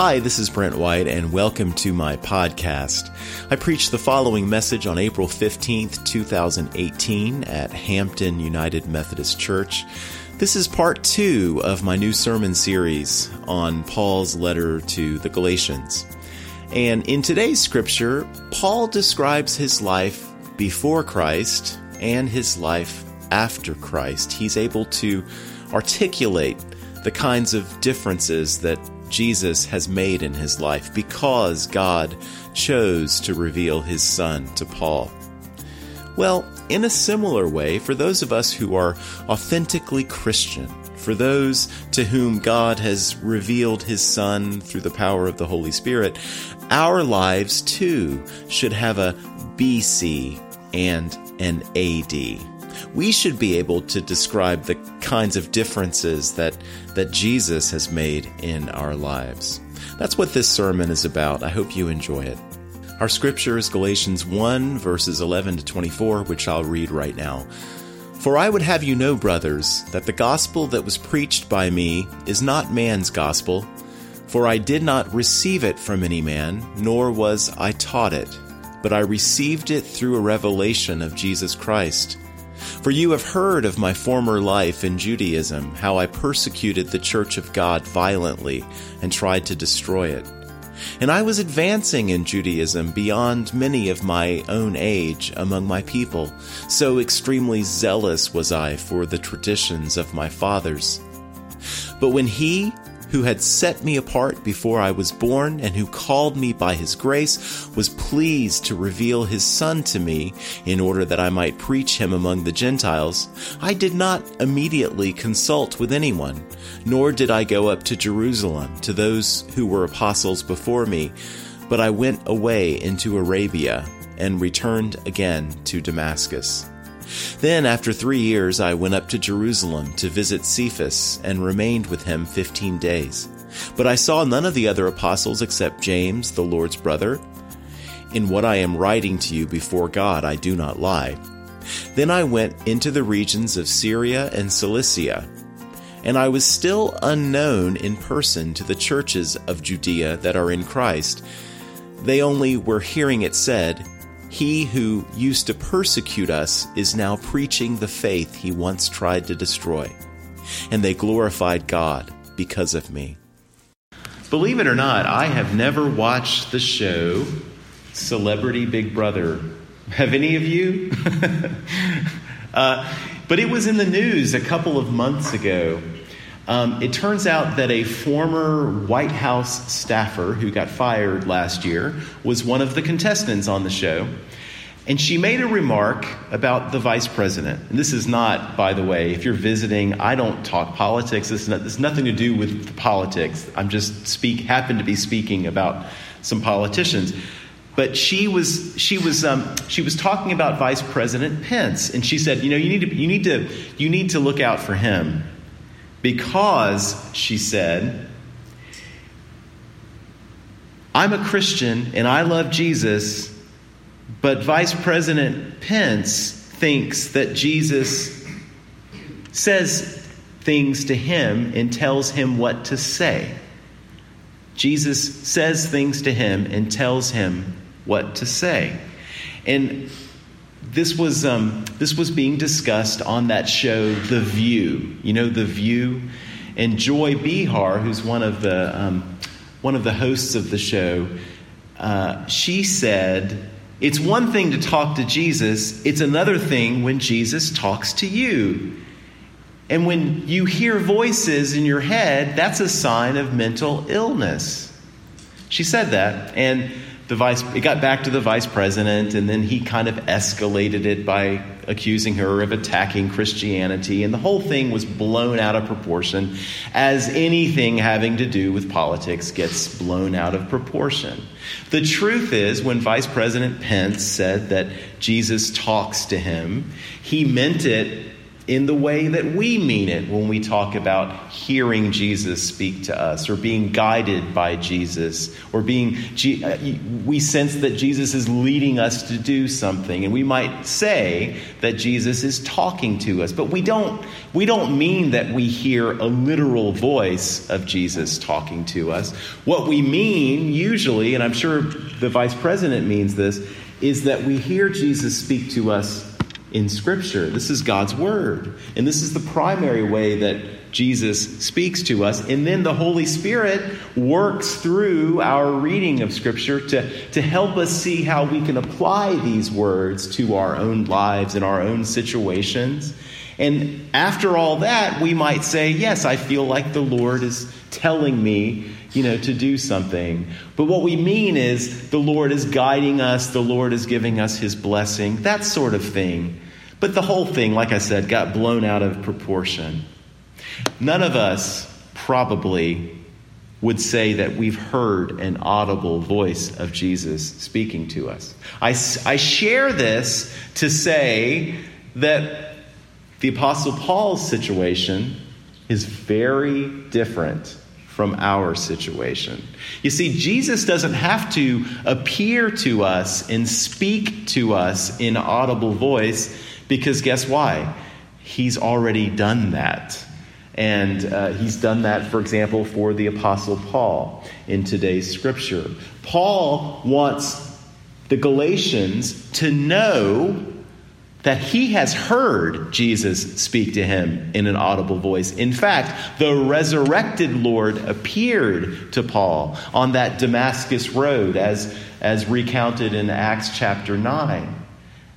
Hi, this is Brent White, and welcome to my podcast. I preached the following message on April 15th, 2018, at Hampton United Methodist Church. This is part two of my new sermon series on Paul's letter to the Galatians. And in today's scripture, Paul describes his life before Christ and his life after Christ. He's able to articulate the kinds of differences that Jesus has made in his life because God chose to reveal his Son to Paul. Well, in a similar way, for those of us who are authentically Christian, for those to whom God has revealed his Son through the power of the Holy Spirit, our lives too should have a BC and an AD we should be able to describe the kinds of differences that, that Jesus has made in our lives. That's what this sermon is about. I hope you enjoy it. Our scripture is Galatians 1, verses 11 to 24, which I'll read right now. For I would have you know, brothers, that the gospel that was preached by me is not man's gospel. For I did not receive it from any man, nor was I taught it, but I received it through a revelation of Jesus Christ. For you have heard of my former life in Judaism, how I persecuted the church of God violently and tried to destroy it. And I was advancing in Judaism beyond many of my own age among my people, so extremely zealous was I for the traditions of my fathers. But when he who had set me apart before I was born and who called me by his grace, was pleased to reveal his Son to me in order that I might preach him among the Gentiles, I did not immediately consult with anyone, nor did I go up to Jerusalem to those who were apostles before me, but I went away into Arabia and returned again to Damascus. Then, after three years, I went up to Jerusalem to visit Cephas and remained with him fifteen days. But I saw none of the other apostles except James, the Lord's brother. In what I am writing to you before God, I do not lie. Then I went into the regions of Syria and Cilicia, and I was still unknown in person to the churches of Judea that are in Christ. They only were hearing it said, he who used to persecute us is now preaching the faith he once tried to destroy. And they glorified God because of me. Believe it or not, I have never watched the show Celebrity Big Brother. Have any of you? uh, but it was in the news a couple of months ago um, it turns out that a former White House staffer who got fired last year was one of the contestants on the show. And she made a remark about the vice president. And this is not, by the way, if you're visiting, I don't talk politics. This, not, this has nothing to do with politics. I'm just speak, happen to be speaking about some politicians. But she was she was um, she was talking about Vice President Pence, and she said, you know, you need to you need to you need to look out for him because, she said, I'm a Christian and I love Jesus, but Vice President Pence thinks that Jesus says things to him and tells him what to say. Jesus says things to him and tells him what to say. And this was um, this was being discussed on that show, The View. You know, The View, and Joy Behar, who's one of the um, one of the hosts of the show, uh, she said, "It's one thing to talk to Jesus; it's another thing when Jesus talks to you." And when you hear voices in your head, that's a sign of mental illness. She said that, and the vice it got back to the vice president and then he kind of escalated it by accusing her of attacking christianity and the whole thing was blown out of proportion as anything having to do with politics gets blown out of proportion. The truth is when vice president pence said that jesus talks to him he meant it in the way that we mean it when we talk about hearing Jesus speak to us or being guided by Jesus or being uh, we sense that Jesus is leading us to do something. And we might say that Jesus is talking to us but we don't we don't mean that we hear a literal voice of Jesus talking to us. What we mean usually and I'm sure the vice president means this is that we hear Jesus speak to us in Scripture. This is God's Word. And this is the primary way that Jesus speaks to us. And then the Holy Spirit works through our reading of Scripture to, to help us see how we can apply these words to our own lives and our own situations. And after all that, we might say, Yes, I feel like the Lord is telling me you know, to do something. But what we mean is the Lord is guiding us, the Lord is giving us his blessing, that sort of thing. But the whole thing, like I said, got blown out of proportion. None of us probably would say that we've heard an audible voice of Jesus speaking to us. I, I share this to say that the Apostle Paul's situation is very different from our situation. You see, Jesus doesn't have to appear to us and speak to us in audible voice because guess why? He's already done that. And uh, he's done that, for example, for the Apostle Paul in today's scripture. Paul wants the Galatians to know that he has heard Jesus speak to him in an audible voice. In fact, the resurrected Lord appeared to Paul on that Damascus road as, as recounted in Acts chapter 9.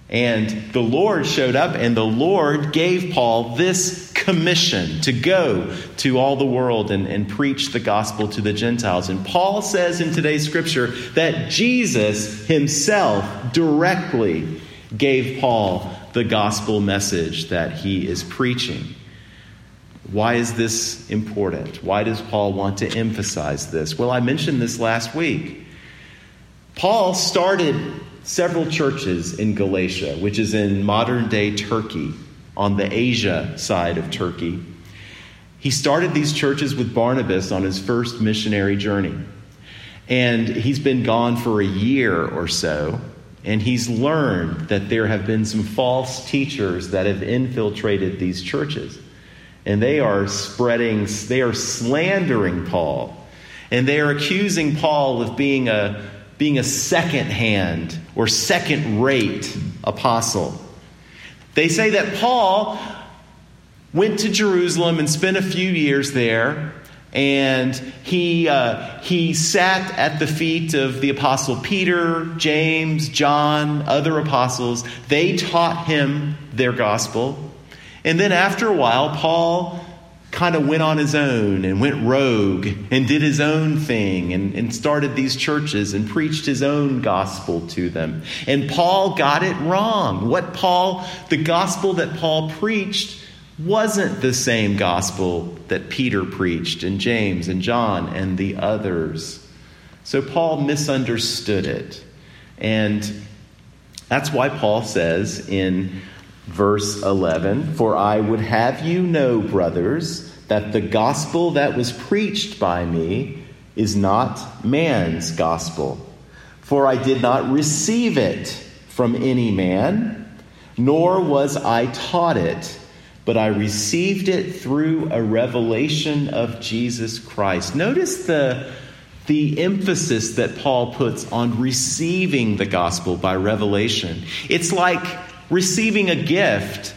And the Lord showed up, and the Lord gave Paul this commission to go to all the world and, and preach the gospel to the Gentiles. And Paul says in today's scripture that Jesus himself directly gave Paul the gospel message that he is preaching. Why is this important? Why does Paul want to emphasize this? Well, I mentioned this last week. Paul started several churches in Galatia, which is in modern day Turkey, on the Asia side of Turkey. He started these churches with Barnabas on his first missionary journey. And he's been gone for a year or so. And he's learned that there have been some false teachers that have infiltrated these churches. And they are spreading, they are slandering Paul. And they are accusing Paul of being a, being a second hand or second rate apostle. They say that Paul went to Jerusalem and spent a few years there and he, uh, he sat at the feet of the apostle Peter, James, John, other apostles. They taught him their gospel. And then after a while, Paul kind of went on his own and went rogue and did his own thing and, and started these churches and preached his own gospel to them. And Paul got it wrong. What Paul, the gospel that Paul preached, wasn't the same gospel that Peter preached and James and John and the others. So Paul misunderstood it. And that's why Paul says in verse 11 For I would have you know, brothers, that the gospel that was preached by me is not man's gospel. For I did not receive it from any man, nor was I taught it but I received it through a revelation of Jesus Christ. Notice the, the emphasis that Paul puts on receiving the gospel by revelation. It's like receiving a gift.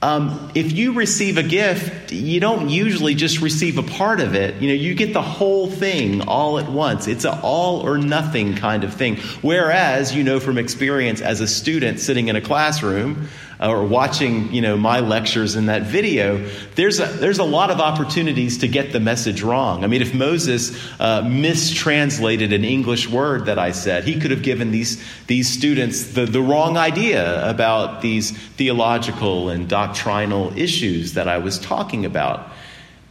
Um, if you receive a gift, you don't usually just receive a part of it. You know, you get the whole thing all at once. It's an all or nothing kind of thing. Whereas, you know from experience as a student sitting in a classroom, or watching you know my lectures in that video there's a, there's a lot of opportunities to get the message wrong. I mean if moses uh, mistranslated an english word that i said he could have given these these students the, the wrong idea about these theological and doctrinal issues that i was talking about.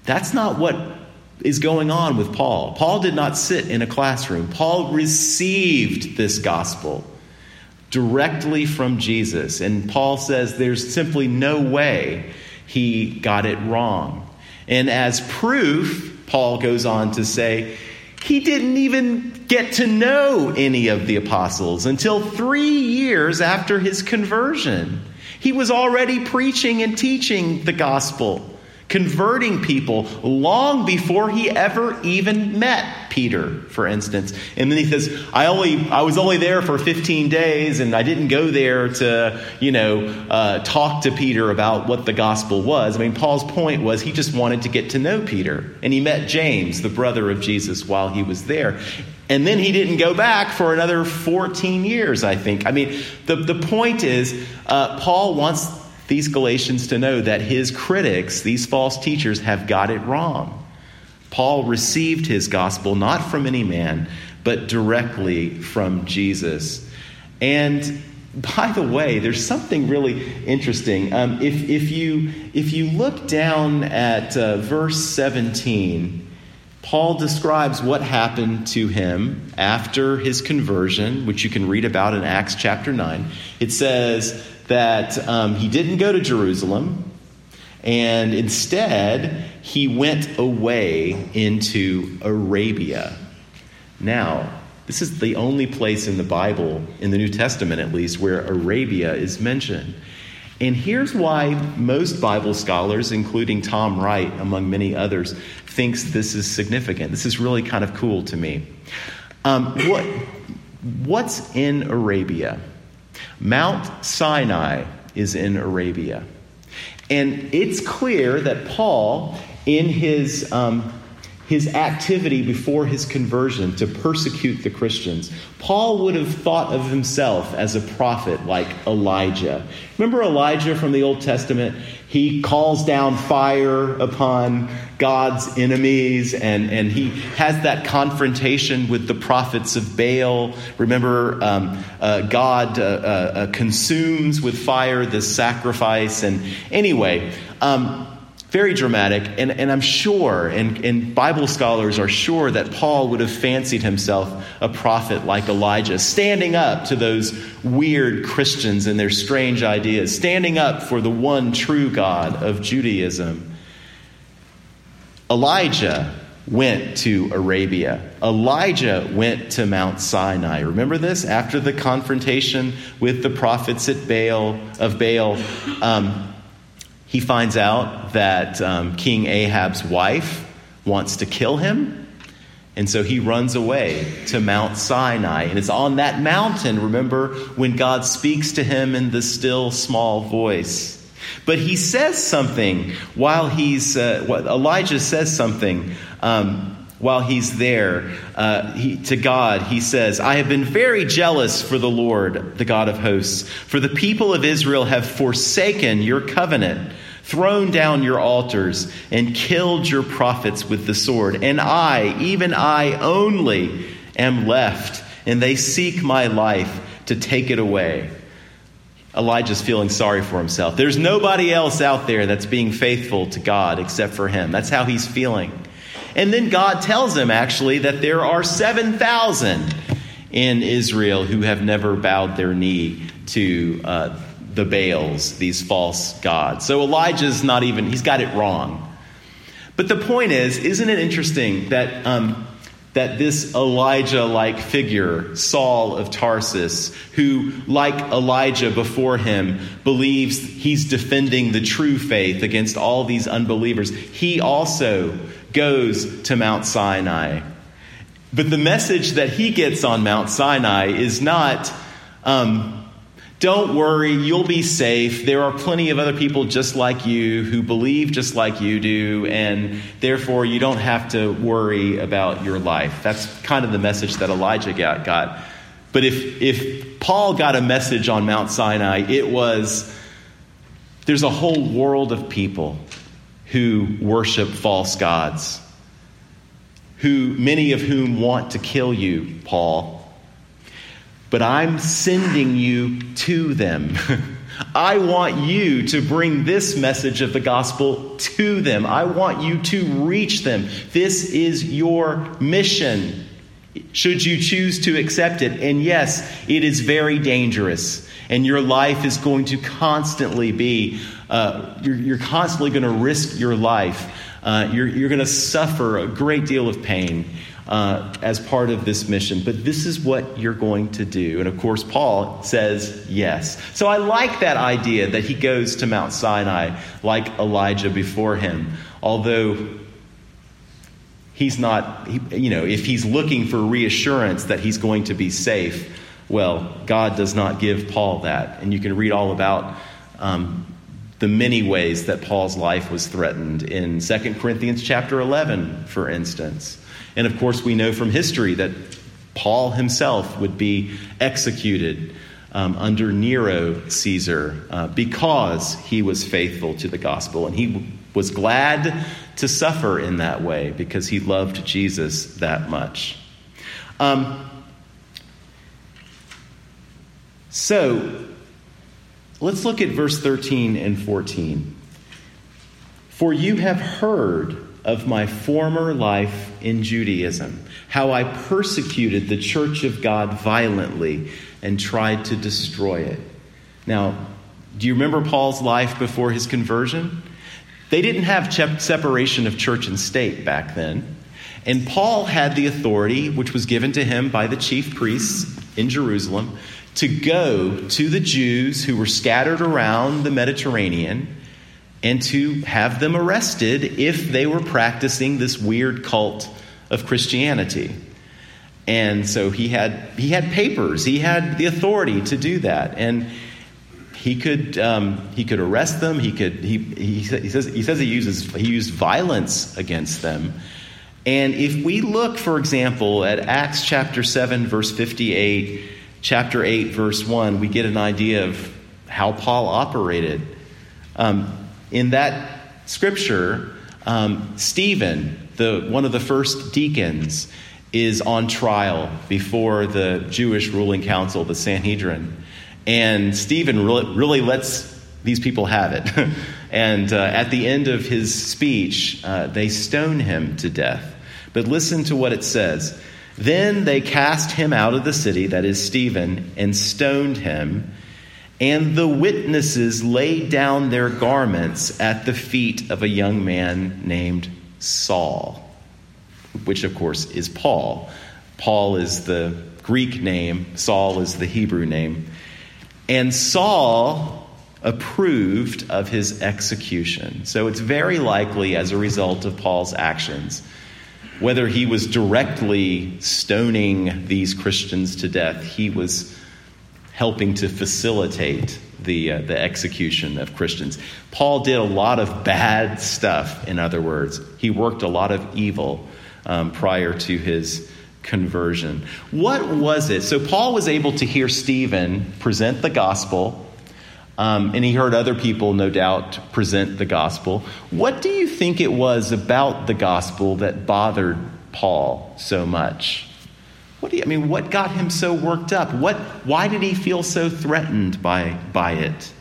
That's not what is going on with paul. Paul did not sit in a classroom. Paul received this gospel directly from Jesus. And Paul says there's simply no way he got it wrong. And as proof, Paul goes on to say, he didn't even get to know any of the apostles until three years after his conversion. He was already preaching and teaching the gospel converting people long before he ever even met Peter, for instance. And then he says, I only I was only there for 15 days and I didn't go there to, you know, uh, talk to Peter about what the gospel was. I mean, Paul's point was he just wanted to get to know Peter. And he met James, the brother of Jesus, while he was there. And then he didn't go back for another 14 years, I think. I mean, the, the point is, uh, Paul wants these Galatians to know that his critics, these false teachers, have got it wrong. Paul received his gospel not from any man, but directly from Jesus. And by the way, there's something really interesting. Um, if, if, you, if you look down at uh, verse 17, Paul describes what happened to him after his conversion, which you can read about in Acts chapter 9. It says, that um, he didn't go to Jerusalem, and instead he went away into Arabia. Now, this is the only place in the Bible, in the New Testament at least, where Arabia is mentioned. And here's why most Bible scholars, including Tom Wright, among many others, thinks this is significant. This is really kind of cool to me. Um, what, what's in Arabia? Mount Sinai is in Arabia. And it's clear that Paul, in his, um, his activity before his conversion to persecute the Christians, Paul would have thought of himself as a prophet like Elijah. Remember Elijah from the Old Testament? He calls down fire upon God's enemies, and, and he has that confrontation with the prophets of Baal. Remember, um, uh, God uh, uh, uh consumes with fire the sacrifice. And anyway, um, very dramatic. And, and I'm sure, and, and Bible scholars are sure, that Paul would have fancied himself a prophet like Elijah, standing up to those weird Christians and their strange ideas, standing up for the one true God of Judaism. Elijah went to Arabia. Elijah went to Mount Sinai. Remember this? After the confrontation with the prophets at Baal of Baal, um, he finds out that um, King Ahab's wife wants to kill him. And so he runs away to Mount Sinai. And it's on that mountain, remember, when God speaks to him in the still small voice. But he says something while he's, uh, Elijah says something um, while he's there uh, he, to God. He says, I have been very jealous for the Lord, the God of hosts, for the people of Israel have forsaken your covenant thrown down your altars, and killed your prophets with the sword. And I, even I only, am left, and they seek my life to take it away. Elijah's feeling sorry for himself. There's nobody else out there that's being faithful to God except for him. That's how he's feeling. And then God tells him, actually, that there are 7,000 in Israel who have never bowed their knee to uh, the Baals, these false gods. So Elijah's not even, he's got it wrong. But the point is, isn't it interesting that, um, that this Elijah like figure, Saul of Tarsus, who, like Elijah before him, believes he's defending the true faith against all these unbelievers, he also goes to Mount Sinai. But the message that he gets on Mount Sinai is not, um, don't worry, you'll be safe. There are plenty of other people just like you who believe just like you do, and therefore you don't have to worry about your life. That's kind of the message that Elijah got. got. But if, if Paul got a message on Mount Sinai, it was there's a whole world of people who worship false gods, who many of whom want to kill you, Paul but I'm sending you to them. I want you to bring this message of the gospel to them. I want you to reach them. This is your mission. Should you choose to accept it. And yes, it is very dangerous. And your life is going to constantly be, uh, you're, you're, constantly going to risk your life. Uh, you're, you're going to suffer a great deal of pain uh, as part of this mission. But this is what you're going to do. And of course, Paul says yes. So I like that idea that he goes to Mount Sinai like Elijah before him. Although he's not, you know, if he's looking for reassurance that he's going to be safe, well, God does not give Paul that. And you can read all about um, the many ways that Paul's life was threatened in 2 Corinthians chapter 11, for instance. And of course, we know from history that Paul himself would be executed um, under Nero Caesar uh, because he was faithful to the gospel. And he was glad to suffer in that way because he loved Jesus that much. Um, so, let's look at verse 13 and 14. For you have heard of my former life in Judaism, how I persecuted the church of God violently and tried to destroy it. Now, do you remember Paul's life before his conversion? They didn't have separation of church and state back then. And Paul had the authority, which was given to him by the chief priests in Jerusalem, to go to the Jews who were scattered around the Mediterranean and to have them arrested if they were practicing this weird cult of Christianity. And so he had he had papers, he had the authority to do that, and he could um, he could arrest them. He could he, he, says he says he uses he used violence against them. And if we look, for example, at Acts chapter seven verse fifty eight, chapter eight verse one, we get an idea of how Paul operated. Um, in that scripture, um, Stephen, the, one of the first deacons, is on trial before the Jewish ruling council, the Sanhedrin. And Stephen really, really lets these people have it. and uh, at the end of his speech, uh, they stone him to death. But listen to what it says. Then they cast him out of the city, that is Stephen, and stoned him. And the witnesses laid down their garments at the feet of a young man named Saul, which of course is Paul. Paul is the Greek name, Saul is the Hebrew name. And Saul approved of his execution. So it's very likely as a result of Paul's actions, whether he was directly stoning these Christians to death, he was helping to facilitate the, uh, the execution of Christians. Paul did a lot of bad stuff, in other words. He worked a lot of evil um, prior to his conversion. What was it? So, Paul was able to hear Stephen present the gospel, um, and he heard other people, no doubt, present the gospel. What do you think it was about the gospel that bothered Paul so much? What do you, I mean, what got him so worked up? What, why did he feel so threatened by, by it?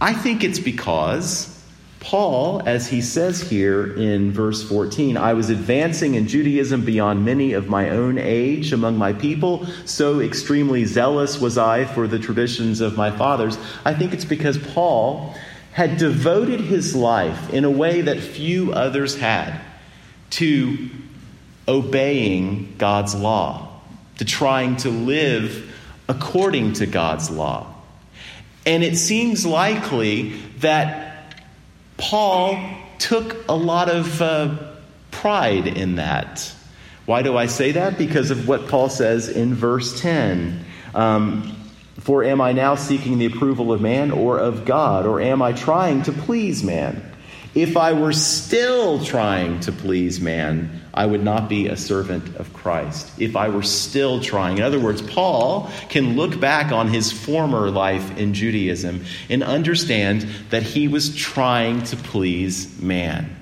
I think it's because Paul, as he says here in verse 14, I was advancing in Judaism beyond many of my own age among my people. So extremely zealous was I for the traditions of my fathers. I think it's because Paul had devoted his life in a way that few others had to obeying God's law, to trying to live according to God's law. And it seems likely that Paul took a lot of uh, pride in that. Why do I say that? Because of what Paul says in verse 10. Um, For am I now seeking the approval of man or of God? Or am I trying to please man? If I were still trying to please man, I would not be a servant of Christ. If I were still trying. In other words, Paul can look back on his former life in Judaism and understand that he was trying to please man.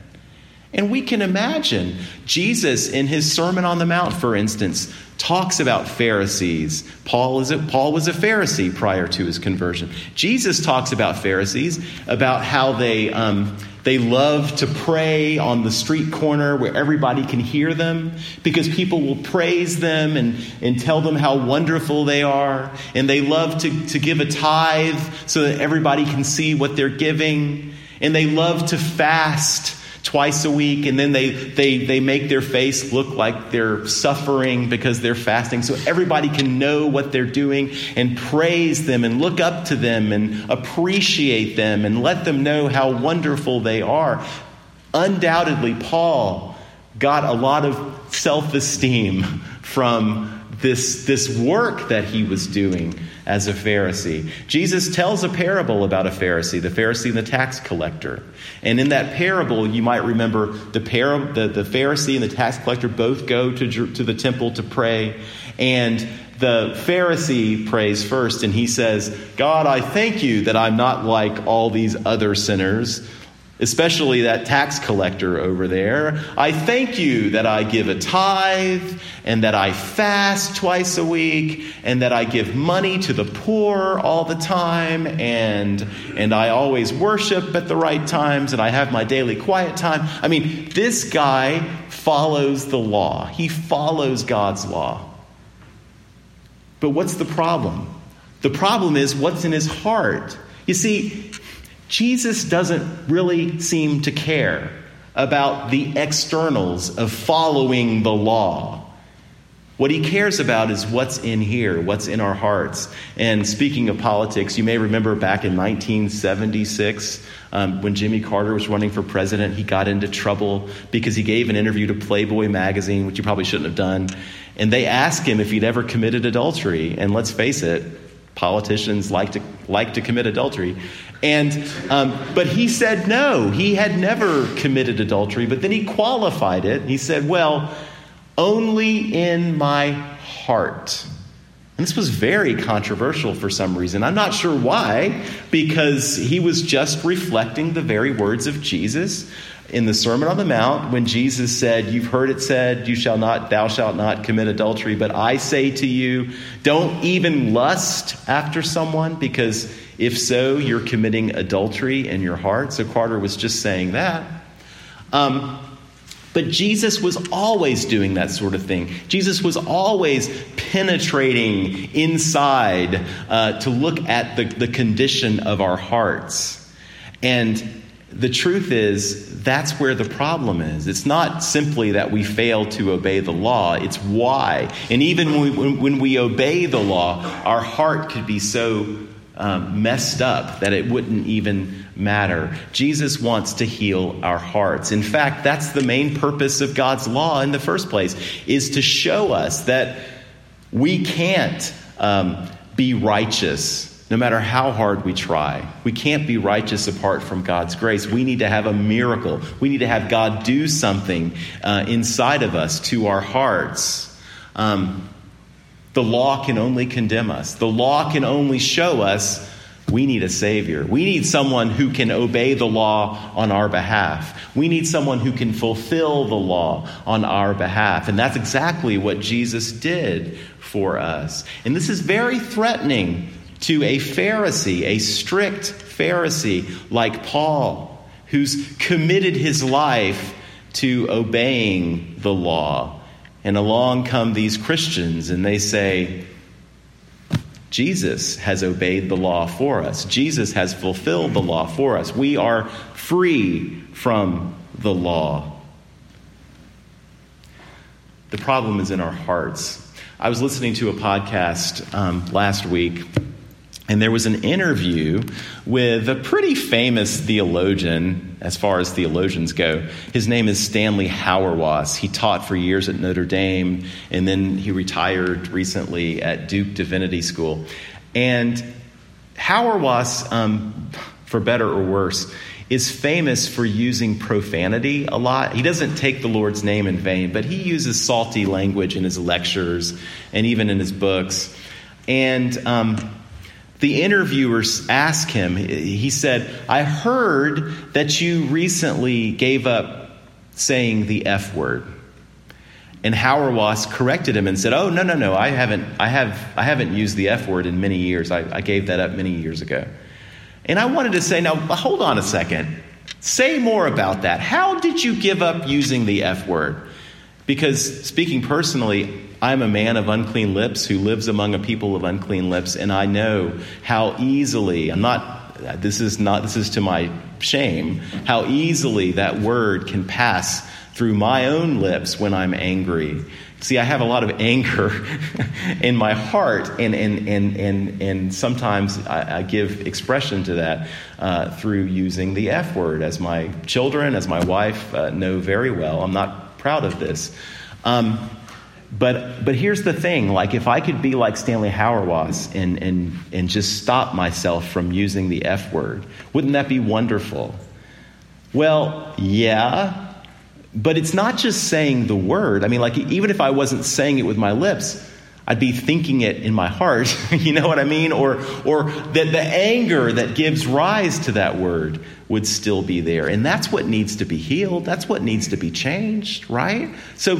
And we can imagine Jesus in his Sermon on the Mount, for instance, talks about Pharisees. Paul, is a, Paul was a Pharisee prior to his conversion. Jesus talks about Pharisees, about how they um, They love to pray on the street corner where everybody can hear them because people will praise them and, and tell them how wonderful they are. And they love to, to give a tithe so that everybody can see what they're giving. And they love to fast twice a week and then they, they, they make their face look like they're suffering because they're fasting so everybody can know what they're doing and praise them and look up to them and appreciate them and let them know how wonderful they are. Undoubtedly, Paul got a lot of self esteem from this, this work that he was doing as a Pharisee. Jesus tells a parable about a Pharisee, the Pharisee and the tax collector. And in that parable, you might remember the, the, the Pharisee and the tax collector both go to, to the temple to pray. And the Pharisee prays first, and he says, God, I thank you that I'm not like all these other sinners especially that tax collector over there. I thank you that I give a tithe and that I fast twice a week and that I give money to the poor all the time and and I always worship at the right times and I have my daily quiet time. I mean, this guy follows the law. He follows God's law. But what's the problem? The problem is what's in his heart. You see, Jesus doesn't really seem to care about the externals of following the law. What he cares about is what's in here, what's in our hearts. And speaking of politics, you may remember back in 1976 um, when Jimmy Carter was running for president, he got into trouble because he gave an interview to Playboy magazine, which he probably shouldn't have done. And they asked him if he'd ever committed adultery. And let's face it, politicians like to like to commit adultery and um, but he said no. He had never committed adultery but then he qualified it. He said well only in my heart. And this was very controversial for some reason. I'm not sure why because he was just reflecting the very words of jesus in the Sermon on the Mount when Jesus said, You've heard it said, you shall not, thou shalt not commit adultery, but I say to you, don't even lust after someone, because if so, you're committing adultery in your heart. So Carter was just saying that. Um, but Jesus was always doing that sort of thing. Jesus was always penetrating inside uh, to look at the, the condition of our hearts. And the truth is, that's where the problem is. It's not simply that we fail to obey the law, it's why. And even when we, when we obey the law, our heart could be so um, messed up that it wouldn't even matter. Jesus wants to heal our hearts. In fact, that's the main purpose of God's law in the first place, is to show us that we can't um, be righteous no matter how hard we try. We can't be righteous apart from God's grace. We need to have a miracle. We need to have God do something uh, inside of us to our hearts. Um, the law can only condemn us, the law can only show us we need a Savior. We need someone who can obey the law on our behalf. We need someone who can fulfill the law on our behalf. And that's exactly what Jesus did for us. And this is very threatening to a Pharisee, a strict Pharisee like Paul, who's committed his life to obeying the law. And along come these Christians and they say, Jesus has obeyed the law for us. Jesus has fulfilled the law for us. We are free from the law. The problem is in our hearts. I was listening to a podcast um, last week and there was an interview with a pretty famous theologian, as far as theologians go. His name is Stanley Hauerwas. He taught for years at Notre Dame, and then he retired recently at Duke Divinity School. And Hauerwas, um, for better or worse, is famous for using profanity a lot. He doesn't take the Lord's name in vain, but he uses salty language in his lectures and even in his books. And um, the interviewers asked him, he said, I heard that you recently gave up saying the F word. And Hauerwas corrected him and said, "Oh no no no! I haven't I have I haven't used the F word in many years. I, I gave that up many years ago." And I wanted to say, now hold on a second. Say more about that. How did you give up using the F word? Because speaking personally, I'm a man of unclean lips who lives among a people of unclean lips, and I know how easily, I'm not this is not this is to my shame how easily that word can pass through my own lips when I'm angry. See, I have a lot of anger in my heart, and, and, and, and, and sometimes I, I give expression to that uh, through using the F word, as my children, as my wife uh, know very well. I'm not proud of this. Um, but, but here's the thing like, if I could be like Stanley Hauerwas and, and, and just stop myself from using the F word, wouldn't that be wonderful? Well, yeah, but it's not just saying the word. I mean, like, even if I wasn't saying it with my lips, I'd be thinking it in my heart. you know what I mean? Or, or that the anger that gives rise to that word would still be there. And that's what needs to be healed. That's what needs to be changed, right? So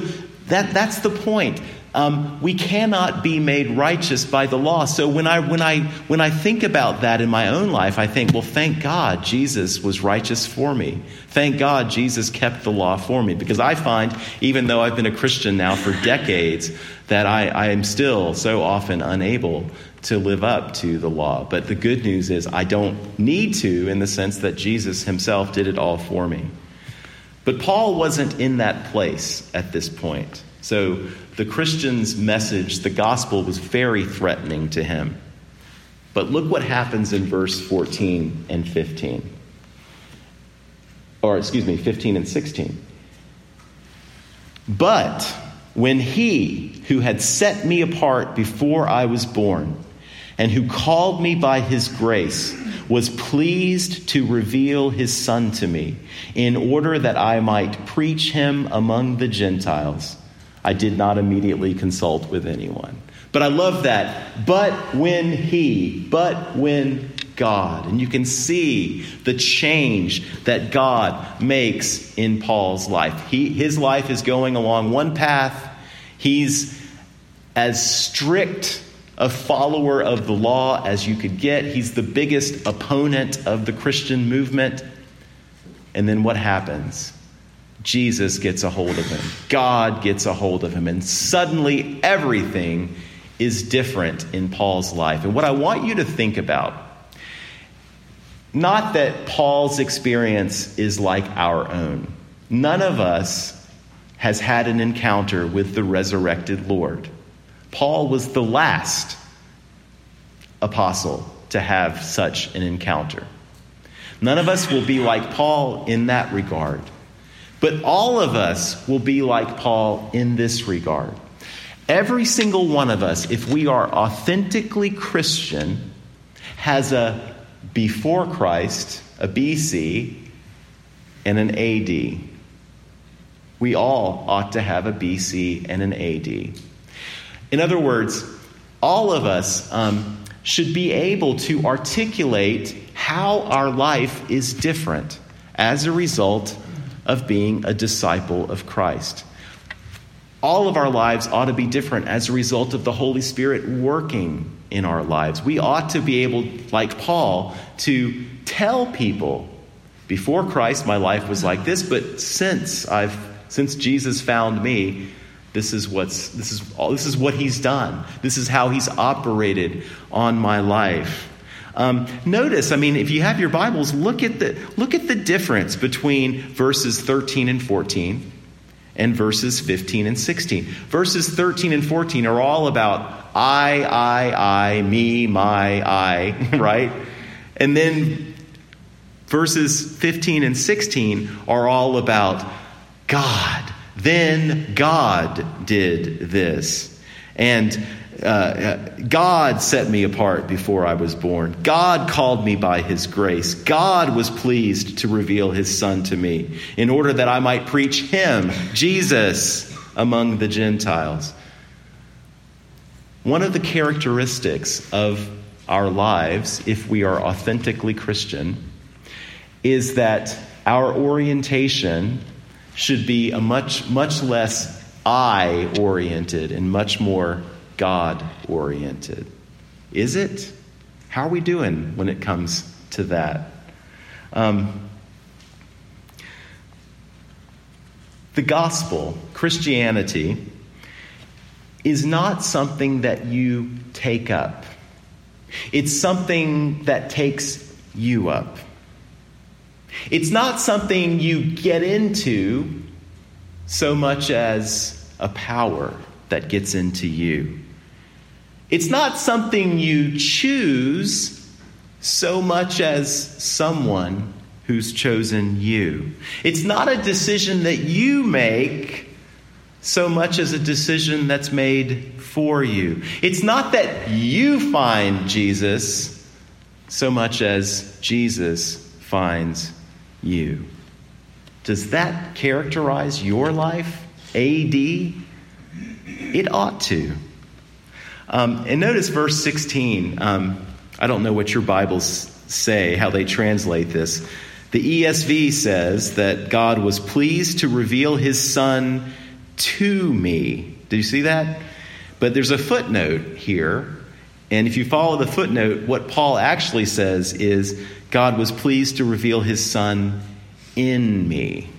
that, that's the point. Um, we cannot be made righteous by the law. So when I, when, I, when I think about that in my own life, I think, well, thank God Jesus was righteous for me. Thank God Jesus kept the law for me. Because I find, even though I've been a Christian now for decades, that I, I am still so often unable to live up to the law. But the good news is I don't need to in the sense that Jesus himself did it all for me. But Paul wasn't in that place at this point. So the Christian's message, the gospel, was very threatening to him. But look what happens in verse 14 and 15. Or, excuse me, 15 and 16. But when he who had set me apart before I was born, and who called me by his grace, was pleased to reveal his Son to me, in order that I might preach him among the Gentiles. I did not immediately consult with anyone. But I love that. But when he, but when God. And you can see the change that God makes in Paul's life. He, his life is going along one path. He's as strict a follower of the law as you could get. He's the biggest opponent of the Christian movement. And then what happens? Jesus gets a hold of him. God gets a hold of him. And suddenly everything is different in Paul's life. And what I want you to think about, not that Paul's experience is like our own. None of us has had an encounter with the resurrected Lord. Paul was the last apostle to have such an encounter. None of us will be like Paul in that regard. But all of us will be like Paul in this regard. Every single one of us, if we are authentically Christian, has a before Christ, a BC, and an AD. We all ought to have a BC and an AD. In other words, all of us um, should be able to articulate how our life is different as a result of being a disciple of Christ. All of our lives ought to be different as a result of the Holy Spirit working in our lives. We ought to be able, like Paul, to tell people before Christ my life was like this, but since I've since Jesus found me, this is what's this is all this is what he's done. This is how he's operated on my life. Um, notice, I mean, if you have your Bibles, look at the look at the difference between verses 13 and 14 and verses 15 and 16. Verses 13 and 14 are all about I, I, I, me, my, I, right? And then verses 15 and 16 are all about God. Then God did this. And uh, God set me apart before I was born. God called me by his grace. God was pleased to reveal his son to me in order that I might preach him, Jesus, among the Gentiles. One of the characteristics of our lives, if we are authentically Christian, is that our orientation should be a much, much less I oriented and much more God oriented. Is it? How are we doing when it comes to that? Um, The gospel, Christianity, is not something that you take up. It's something that takes you up. It's not something you get into so much as a power that gets into you. It's not something you choose so much as someone who's chosen you. It's not a decision that you make so much as a decision that's made for you. It's not that you find Jesus so much as Jesus finds you. Does that characterize your life? AD? It ought to. Um, and notice verse 16. Um, I don't know what your Bibles say, how they translate this. The ESV says that God was pleased to reveal his Son to me. Do you see that? But there's a footnote here. And if you follow the footnote, what Paul actually says is God was pleased to reveal his Son in me.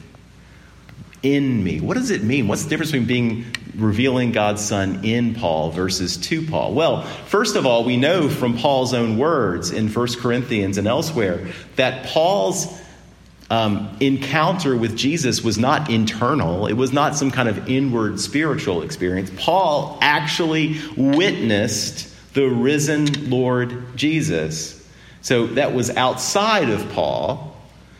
In me. What does it mean? What's the difference between being revealing God's Son in Paul versus to Paul? Well, first of all, we know from Paul's own words in 1 Corinthians and elsewhere that Paul's um, encounter with Jesus was not internal, it was not some kind of inward spiritual experience. Paul actually witnessed the risen Lord Jesus. So that was outside of Paul.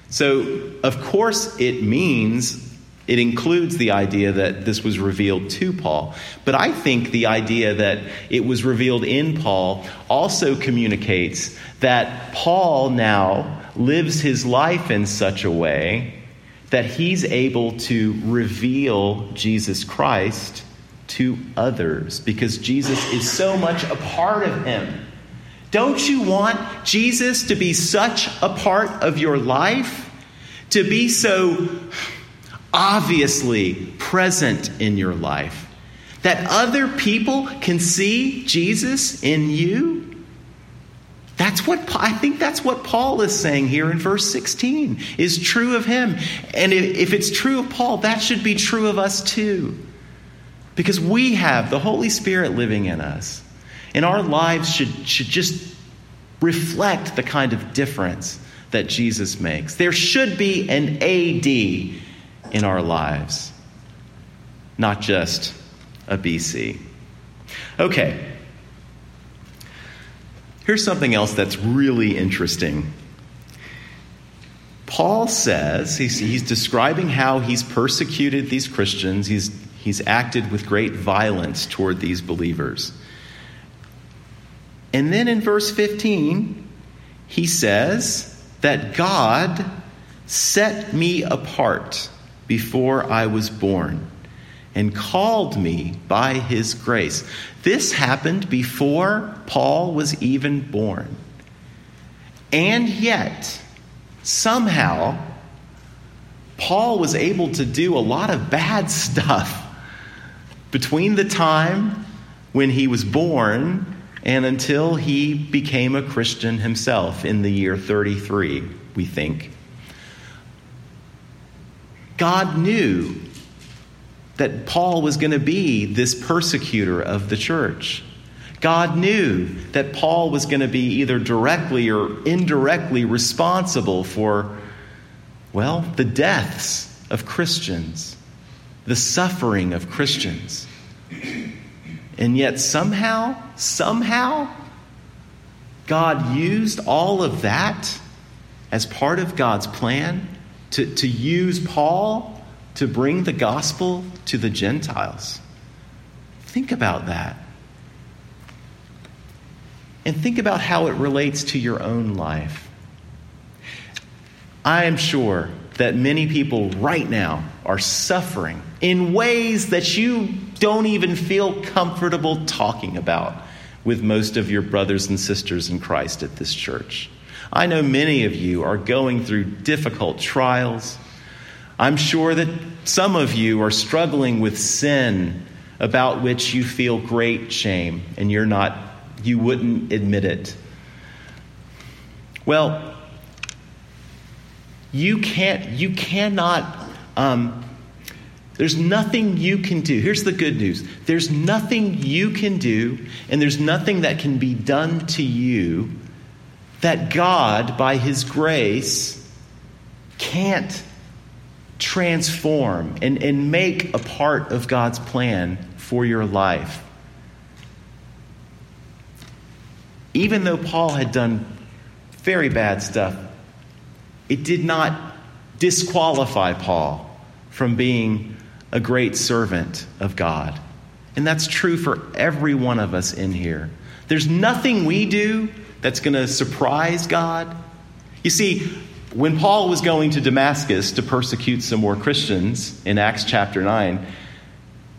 So, of course, it means it includes the idea that this was revealed to Paul. But I think the idea that it was revealed in Paul also communicates that Paul now lives his life in such a way that he's able to reveal Jesus Christ to others because Jesus is so much a part of him. Don't you want Jesus to be such a part of your life? To be so obviously present in your life that other people can see Jesus in you? That's what I think that's what Paul is saying here in verse 16 is true of him. And if it's true of Paul, that should be true of us too. Because we have the Holy Spirit living in us. And our lives should, should just reflect the kind of difference that Jesus makes. There should be an AD in our lives, not just a BC. Okay. Here's something else that's really interesting. Paul says, he's, he's, describing how he's persecuted these Christians, he's, he's acted with great violence toward these believers. And then in verse 15, he says that God set me apart before I was born and called me by his grace. This happened before Paul was even born. And yet, somehow, Paul was able to do a lot of bad stuff between the time when he was born and until he became a Christian himself in the year 33, we think. God knew that Paul was going to be this persecutor of the church. God knew that Paul was going to be either directly or indirectly responsible for, well, the deaths of Christians, the suffering of Christians. And yet, somehow, somehow, God used all of that as part of God's plan to, to use Paul to bring the gospel to the Gentiles. Think about that. And think about how it relates to your own life. I am sure that many people right now are suffering in ways that you don't even feel comfortable talking about with most of your brothers and sisters in Christ at this church. I know many of you are going through difficult trials I'm sure that some of you are struggling with sin about which you feel great shame and you're not, you wouldn't admit it. Well, you can't, you cannot um, There's nothing you can do. Here's the good news there's nothing you can do, and there's nothing that can be done to you that God, by His grace, can't transform and, and make a part of God's plan for your life. Even though Paul had done very bad stuff, it did not disqualify Paul from being a great servant of God. And that's true for every one of us in here. There's nothing we do that's going to surprise God. You see, when Paul was going to Damascus to persecute some more Christians in Acts chapter 9,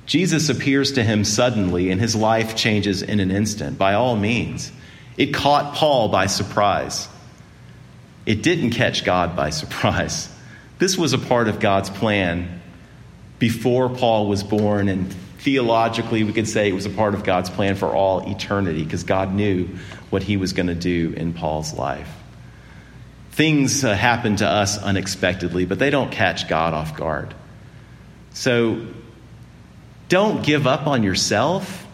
Jesus appears to him suddenly and his life changes in an instant, by all means. It caught Paul by surprise. It didn't catch God by surprise. This was a part of God's plan before Paul was born, and theologically, we could say it was a part of God's plan for all eternity because God knew what he was going to do in Paul's life. Things uh, happen to us unexpectedly, but they don't catch God off guard. So don't give up on yourself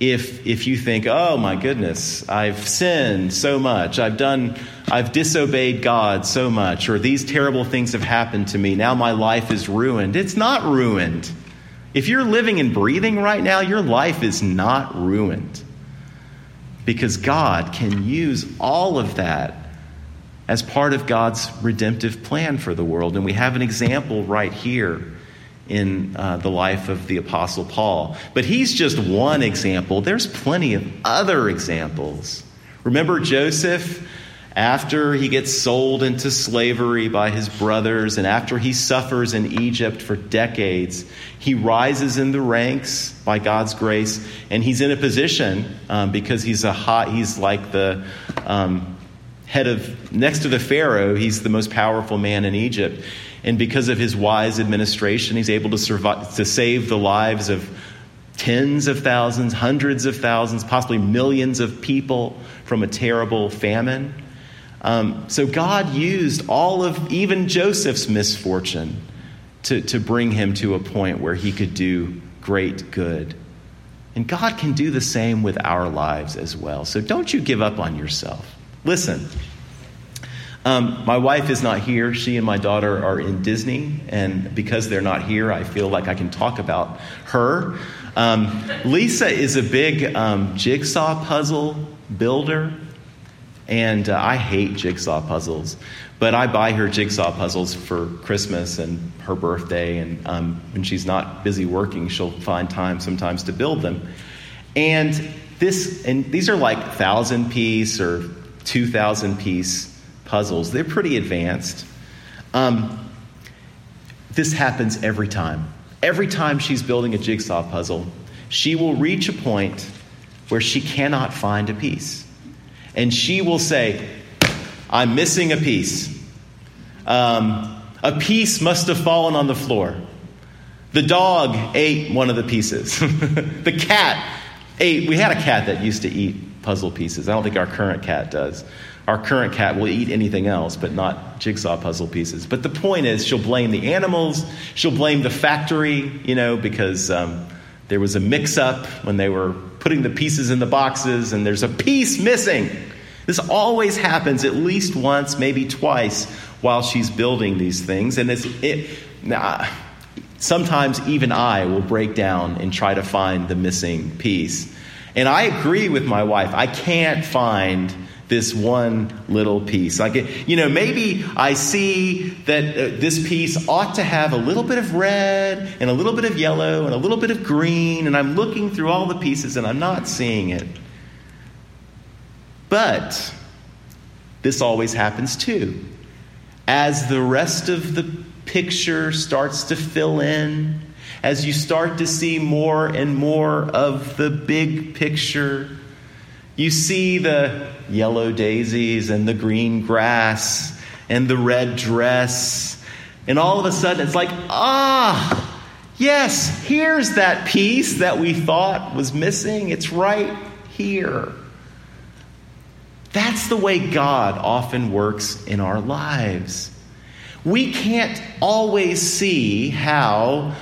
if if you think oh my goodness i've sinned so much. I've done i've disobeyed god so much or these terrible things have happened to me. Now my life is ruined. It's not ruined. If you're living and breathing right now your life is not ruined. Because god can use all of that as part of god's redemptive plan for the world and we have an example right here in uh, the life of the Apostle Paul. But he's just one example. There's plenty of other examples. Remember Joseph? After he gets sold into slavery by his brothers, and after he suffers in Egypt for decades, he rises in the ranks by God's grace, and he's in a position um, because he's a hot, he's like the um, head of, next to the Pharaoh, he's the most powerful man in Egypt. And because of his wise administration, he's able to, survive, to save the lives of tens of thousands, hundreds of thousands, possibly millions of people from a terrible famine. Um, so God used all of even Joseph's misfortune to, to bring him to a point where he could do great good. And God can do the same with our lives as well. So don't you give up on yourself. Listen. Um, my wife is not here. She and my daughter are in Disney, and because they're not here, I feel like I can talk about her. Um, Lisa is a big um, jigsaw puzzle builder, and uh, I hate jigsaw puzzles. But I buy her jigsaw puzzles for Christmas and her birthday, and um, when she's not busy working, she'll find time sometimes to build them. And this, and these are like thousand piece or two thousand piece puzzles. They're pretty advanced. Um, this happens every time. Every time she's building a jigsaw puzzle, she will reach a point where she cannot find a piece. And she will say, I'm missing a piece. Um, a piece must have fallen on the floor. The dog ate one of the pieces. the cat ate, we had a cat that used to eat puzzle pieces. I don't think our current cat does. Our current cat will eat anything else, but not jigsaw puzzle pieces. But the point is, she'll blame the animals, she'll blame the factory, you know, because um, there was a mix up when they were putting the pieces in the boxes and there's a piece missing. This always happens at least once, maybe twice, while she's building these things. And it's, it, nah, sometimes even I will break down and try to find the missing piece. And I agree with my wife. I can't find this one little piece. Like, you know, maybe I see that uh, this piece ought to have a little bit of red and a little bit of yellow and a little bit of green, and I'm looking through all the pieces and I'm not seeing it. But this always happens too. As the rest of the picture starts to fill in, as you start to see more and more of the big picture, you see the yellow daisies and the green grass and the red dress. And all of a sudden, it's like, ah, yes, here's that piece that we thought was missing. It's right here. That's the way God often works in our lives. We can't always see how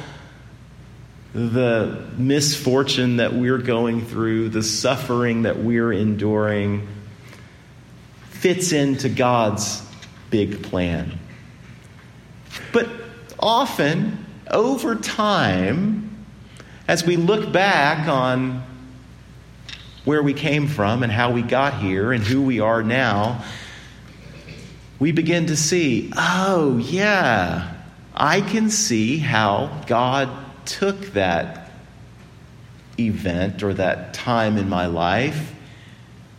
the misfortune that we're going through, the suffering that we're enduring, fits into God's big plan. But often, over time, as we look back on where we came from and how we got here and who we are now, we begin to see, oh, yeah, I can see how God took that event or that time in my life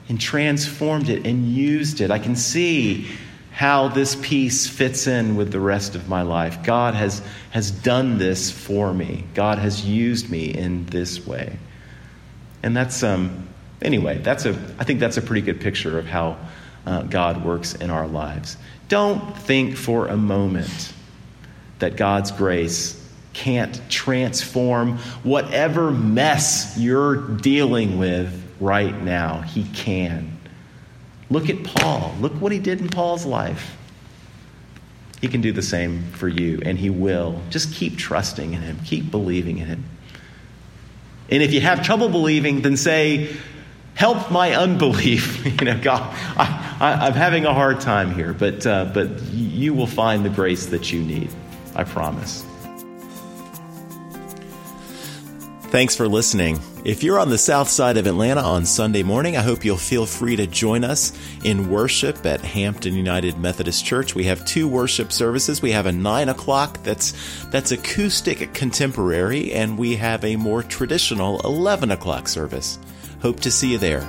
and transformed it and used it. I can see how this piece fits in with the rest of my life. God has, has done this for me, God has used me in this way. And that's, um, anyway, that's a, I think that's a pretty good picture of how uh, God works in our lives. Don't think for a moment that God's grace can't transform whatever mess you're dealing with right now. He can. Look at Paul. Look what he did in Paul's life. He can do the same for you, and he will. Just keep trusting in him, keep believing in him. And if you have trouble believing, then say, Help my unbelief. you know, God, I, am having a hard time here, but, uh, but you will find the grace that you need. I promise. Thanks for listening. If you're on the south side of Atlanta on Sunday morning, I hope you'll feel free to join us in worship at Hampton United Methodist Church. We have two worship services. We have a nine o'clock that's that's acoustic contemporary, and we have a more traditional eleven o'clock service. Hope to see you there.